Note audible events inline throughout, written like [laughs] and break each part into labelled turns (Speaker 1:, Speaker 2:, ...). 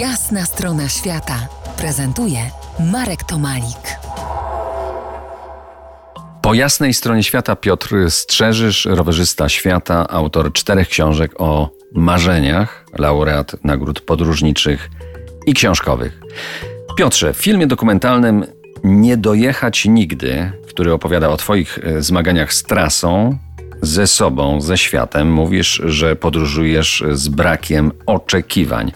Speaker 1: Jasna strona świata prezentuje Marek Tomalik.
Speaker 2: Po jasnej stronie świata Piotr Strzeżysz, rowerzysta świata, autor czterech książek o marzeniach, laureat nagród podróżniczych i książkowych. Piotrze, w filmie dokumentalnym Nie dojechać nigdy, który opowiada o Twoich e, zmaganiach z trasą, ze sobą, ze światem, mówisz, że podróżujesz z brakiem oczekiwań.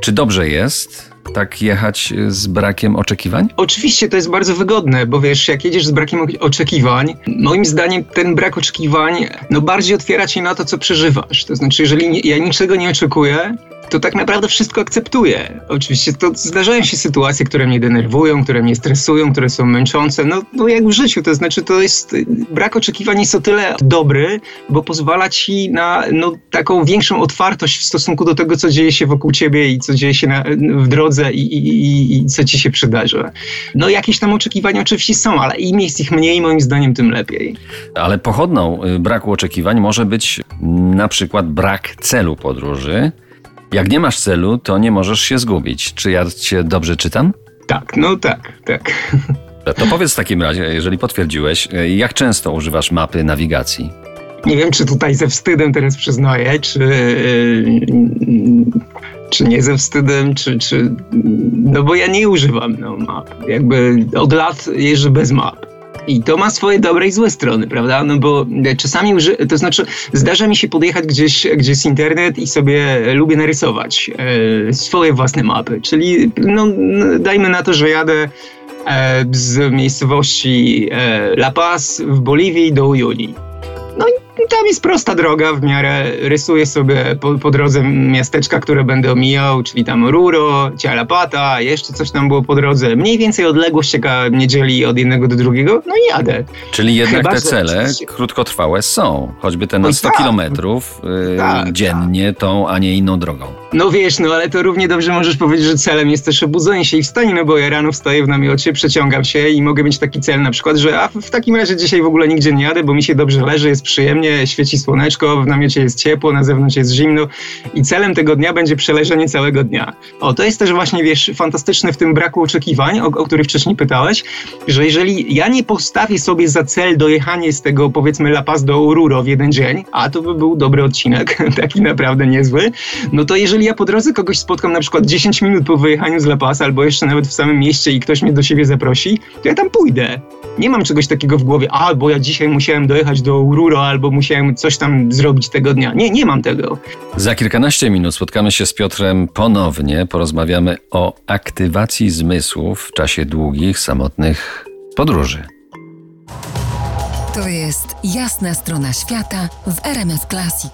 Speaker 2: Czy dobrze jest tak jechać z brakiem oczekiwań?
Speaker 3: Oczywiście to jest bardzo wygodne, bo wiesz, jak jedziesz z brakiem oczekiwań, moim zdaniem ten brak oczekiwań no bardziej otwiera cię na to, co przeżywasz. To znaczy, jeżeli ja niczego nie oczekuję, to tak naprawdę wszystko akceptuję. Oczywiście to zdarzają się sytuacje, które mnie denerwują, które mnie stresują, które są męczące, no, no jak w życiu, to znaczy to jest, brak oczekiwań jest o tyle dobry, bo pozwala ci na no, taką większą otwartość w stosunku do tego, co dzieje się wokół ciebie i co dzieje się na, w drodze i, i, i, i co ci się przydarzy. No jakieś tam oczekiwania oczywiście są, ale im jest ich mniej, moim zdaniem, tym lepiej.
Speaker 2: Ale pochodną y, braku oczekiwań może być na przykład brak celu podróży, jak nie masz celu, to nie możesz się zgubić. Czy ja cię dobrze czytam?
Speaker 3: Tak, no tak, tak.
Speaker 2: To powiedz w takim razie, jeżeli potwierdziłeś, jak często używasz mapy nawigacji?
Speaker 3: Nie wiem, czy tutaj ze wstydem teraz przyznaję, czy, czy nie ze wstydem, czy, czy. No bo ja nie używam no, map. Jakby od lat jeżdżę bez map. I to ma swoje dobre i złe strony, prawda? No bo czasami, uży- to znaczy zdarza mi się podjechać gdzieś, gdzie jest internet i sobie lubię narysować e, swoje własne mapy. Czyli no, dajmy na to, że jadę e, z miejscowości e, La Paz w Boliwii do Ujuni. I tam jest prosta droga w miarę. Rysuję sobie po, po drodze miasteczka, które będę omijał, czyli tam Ruro, Cialapata, jeszcze coś tam było po drodze. Mniej więcej odległość jaka mnie dzieli od jednego do drugiego, no i jadę.
Speaker 2: Czyli jednak Chyba, te cele krótkotrwałe są. Choćby te na 100 tak. kilometrów yy, tak, dziennie tak. tą, a nie inną drogą.
Speaker 3: No wiesz, no ale to równie dobrze możesz powiedzieć, że celem jest też obudzenie się i wstanie, no bo ja rano wstaję w namiocie, przeciągam się i mogę mieć taki cel na przykład, że a w takim razie dzisiaj w ogóle nigdzie nie jadę, bo mi się dobrze leży, jest przyjemnie, świeci słoneczko, w namiocie jest ciepło, na zewnątrz jest zimno i celem tego dnia będzie przeleżenie całego dnia. O, to jest też właśnie, wiesz, fantastyczne w tym braku oczekiwań, o, o który wcześniej pytałeś, że jeżeli ja nie postawię sobie za cel dojechanie z tego, powiedzmy, La Paz do Oruro w jeden dzień, a to by był dobry odcinek, [laughs] taki naprawdę niezły, no to jeżeli ja po drodze kogoś spotkam na przykład 10 minut po wyjechaniu z La Paz, albo jeszcze nawet w samym mieście i ktoś mnie do siebie zaprosi, to ja tam pójdę. Nie mam czegoś takiego w głowie, a bo ja dzisiaj musiałem dojechać do Oruro, albo musiałem coś tam zrobić tego dnia. Nie, nie mam tego.
Speaker 2: Za kilkanaście minut spotkamy się z Piotrem ponownie. Porozmawiamy o aktywacji zmysłów w czasie długich, samotnych podróży.
Speaker 1: To jest jasna strona świata w RMS Classic.